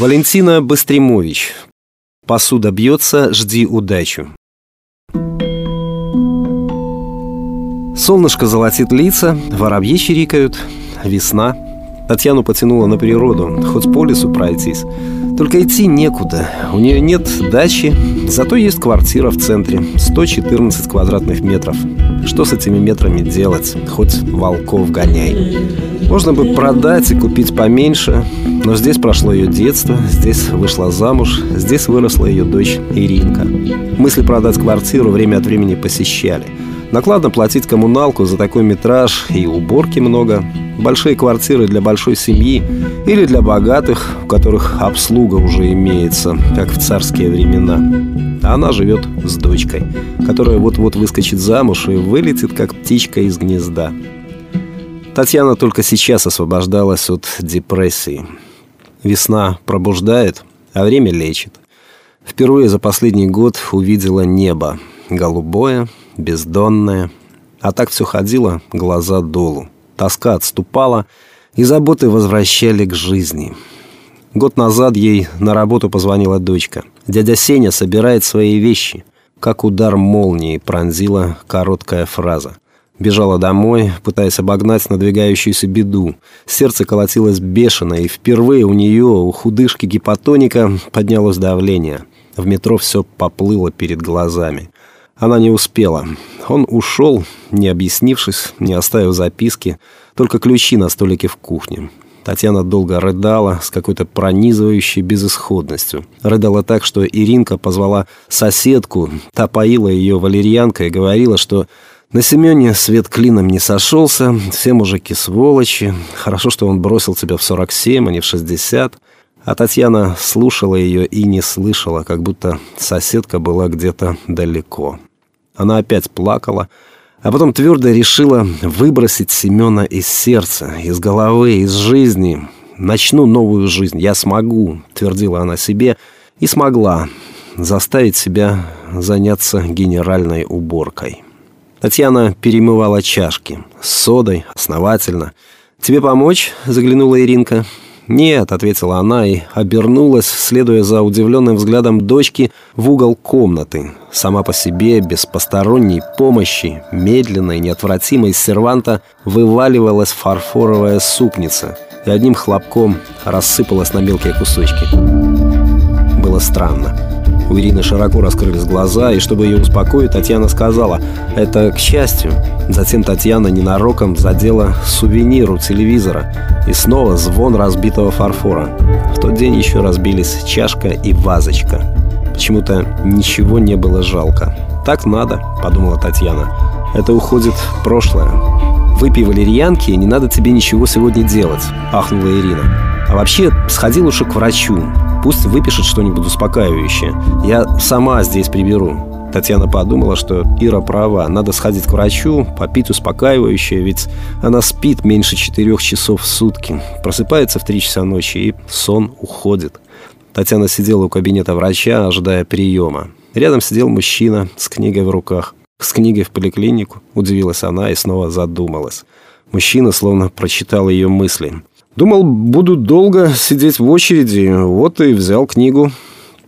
Валентина Быстремович. Посуда бьется, жди удачу. Солнышко золотит лица, воробьи чирикают, весна. Татьяну потянуло на природу, хоть по лесу пройтись. Только идти некуда. У нее нет дачи, зато есть квартира в центре. 114 квадратных метров. Что с этими метрами делать? Хоть волков гоняй. Можно бы продать и купить поменьше, но здесь прошло ее детство, здесь вышла замуж, здесь выросла ее дочь Иринка. Мысли продать квартиру время от времени посещали. Накладно платить коммуналку за такой метраж и уборки много. Большие квартиры для большой семьи или для богатых, у которых обслуга уже имеется, как в царские времена. Она живет с дочкой, которая вот-вот выскочит замуж и вылетит, как птичка из гнезда. Татьяна только сейчас освобождалась от депрессии. Весна пробуждает, а время лечит. Впервые за последний год увидела небо. Голубое, бездонное. А так все ходило, глаза долу. Тоска отступала, и заботы возвращали к жизни. Год назад ей на работу позвонила дочка. Дядя Сеня собирает свои вещи. Как удар молнии пронзила короткая фраза. Бежала домой, пытаясь обогнать надвигающуюся беду. Сердце колотилось бешено, и впервые у нее, у худышки гипотоника, поднялось давление. В метро все поплыло перед глазами. Она не успела. Он ушел, не объяснившись, не оставив записки, только ключи на столике в кухне. Татьяна долго рыдала с какой-то пронизывающей безысходностью. Рыдала так, что Иринка позвала соседку, та поила ее валерьянкой и говорила, что на Семене свет клином не сошелся, все мужики сволочи. Хорошо, что он бросил тебя в 47, а не в 60. А Татьяна слушала ее и не слышала, как будто соседка была где-то далеко. Она опять плакала, а потом твердо решила выбросить Семена из сердца, из головы, из жизни. «Начну новую жизнь, я смогу», — твердила она себе, и смогла заставить себя заняться генеральной уборкой. Татьяна перемывала чашки. С содой, основательно. «Тебе помочь?» — заглянула Иринка. «Нет», — ответила она и обернулась, следуя за удивленным взглядом дочки в угол комнаты. Сама по себе, без посторонней помощи, медленно и неотвратимо из серванта вываливалась фарфоровая супница и одним хлопком рассыпалась на мелкие кусочки. Было странно. У Ирины широко раскрылись глаза, и чтобы ее успокоить, Татьяна сказала «Это к счастью». Затем Татьяна ненароком задела сувенир у телевизора, и снова звон разбитого фарфора. В тот день еще разбились чашка и вазочка. Почему-то ничего не было жалко. «Так надо», — подумала Татьяна. «Это уходит в прошлое». «Выпей валерьянки, и не надо тебе ничего сегодня делать», — ахнула Ирина. «А вообще, сходи лучше к врачу. Пусть выпишет что-нибудь успокаивающее. Я сама здесь приберу». Татьяна подумала, что Ира права. Надо сходить к врачу, попить успокаивающее, ведь она спит меньше четырех часов в сутки. Просыпается в три часа ночи, и сон уходит. Татьяна сидела у кабинета врача, ожидая приема. Рядом сидел мужчина с книгой в руках. «С книгой в поликлинику?» – удивилась она и снова задумалась. Мужчина словно прочитал ее мысли. Думал, буду долго сидеть в очереди, вот и взял книгу.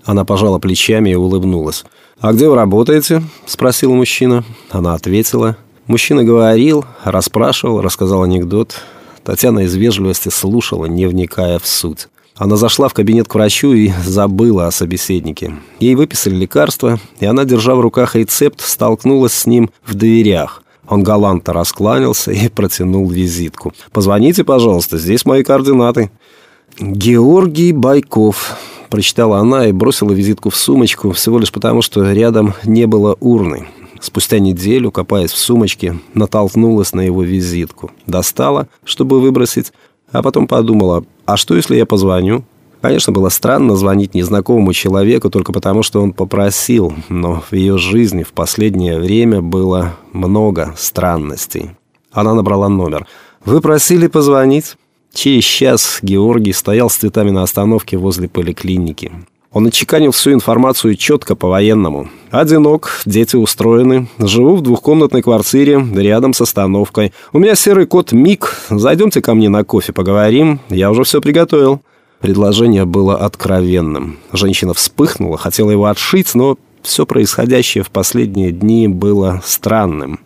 Она пожала плечами и улыбнулась. «А где вы работаете?» – спросил мужчина. Она ответила. Мужчина говорил, расспрашивал, рассказал анекдот. Татьяна из вежливости слушала, не вникая в суть. Она зашла в кабинет к врачу и забыла о собеседнике. Ей выписали лекарство, и она, держа в руках рецепт, столкнулась с ним в дверях. Он галантно раскланялся и протянул визитку. «Позвоните, пожалуйста, здесь мои координаты». «Георгий Байков», – прочитала она и бросила визитку в сумочку, всего лишь потому, что рядом не было урны. Спустя неделю, копаясь в сумочке, натолкнулась на его визитку. Достала, чтобы выбросить, а потом подумала, а что, если я позвоню? Конечно, было странно звонить незнакомому человеку только потому, что он попросил, но в ее жизни в последнее время было много странностей. Она набрала номер. «Вы просили позвонить?» Через час Георгий стоял с цветами на остановке возле поликлиники. Он отчеканил всю информацию четко по-военному. «Одинок, дети устроены, живу в двухкомнатной квартире рядом с остановкой. У меня серый кот Мик, зайдемте ко мне на кофе, поговорим, я уже все приготовил». Предложение было откровенным. Женщина вспыхнула, хотела его отшить, но все происходящее в последние дни было странным.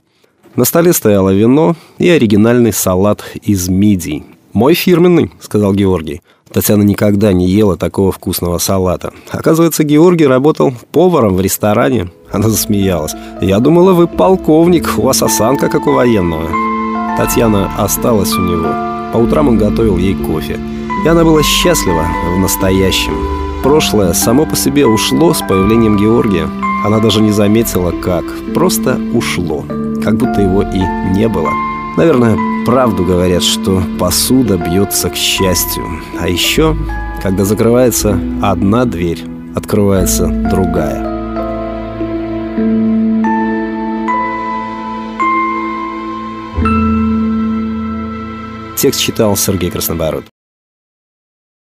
На столе стояло вино и оригинальный салат из мидий. «Мой фирменный», — сказал Георгий. Татьяна никогда не ела такого вкусного салата. Оказывается, Георгий работал поваром в ресторане. Она засмеялась. «Я думала, вы полковник, у вас осанка, как у военного». Татьяна осталась у него. По утрам он готовил ей кофе. И она была счастлива в настоящем. Прошлое само по себе ушло с появлением Георгия. Она даже не заметила, как. Просто ушло. Как будто его и не было. Наверное, правду говорят, что посуда бьется к счастью. А еще, когда закрывается одна дверь, открывается другая. Текст читал Сергей Краснобород.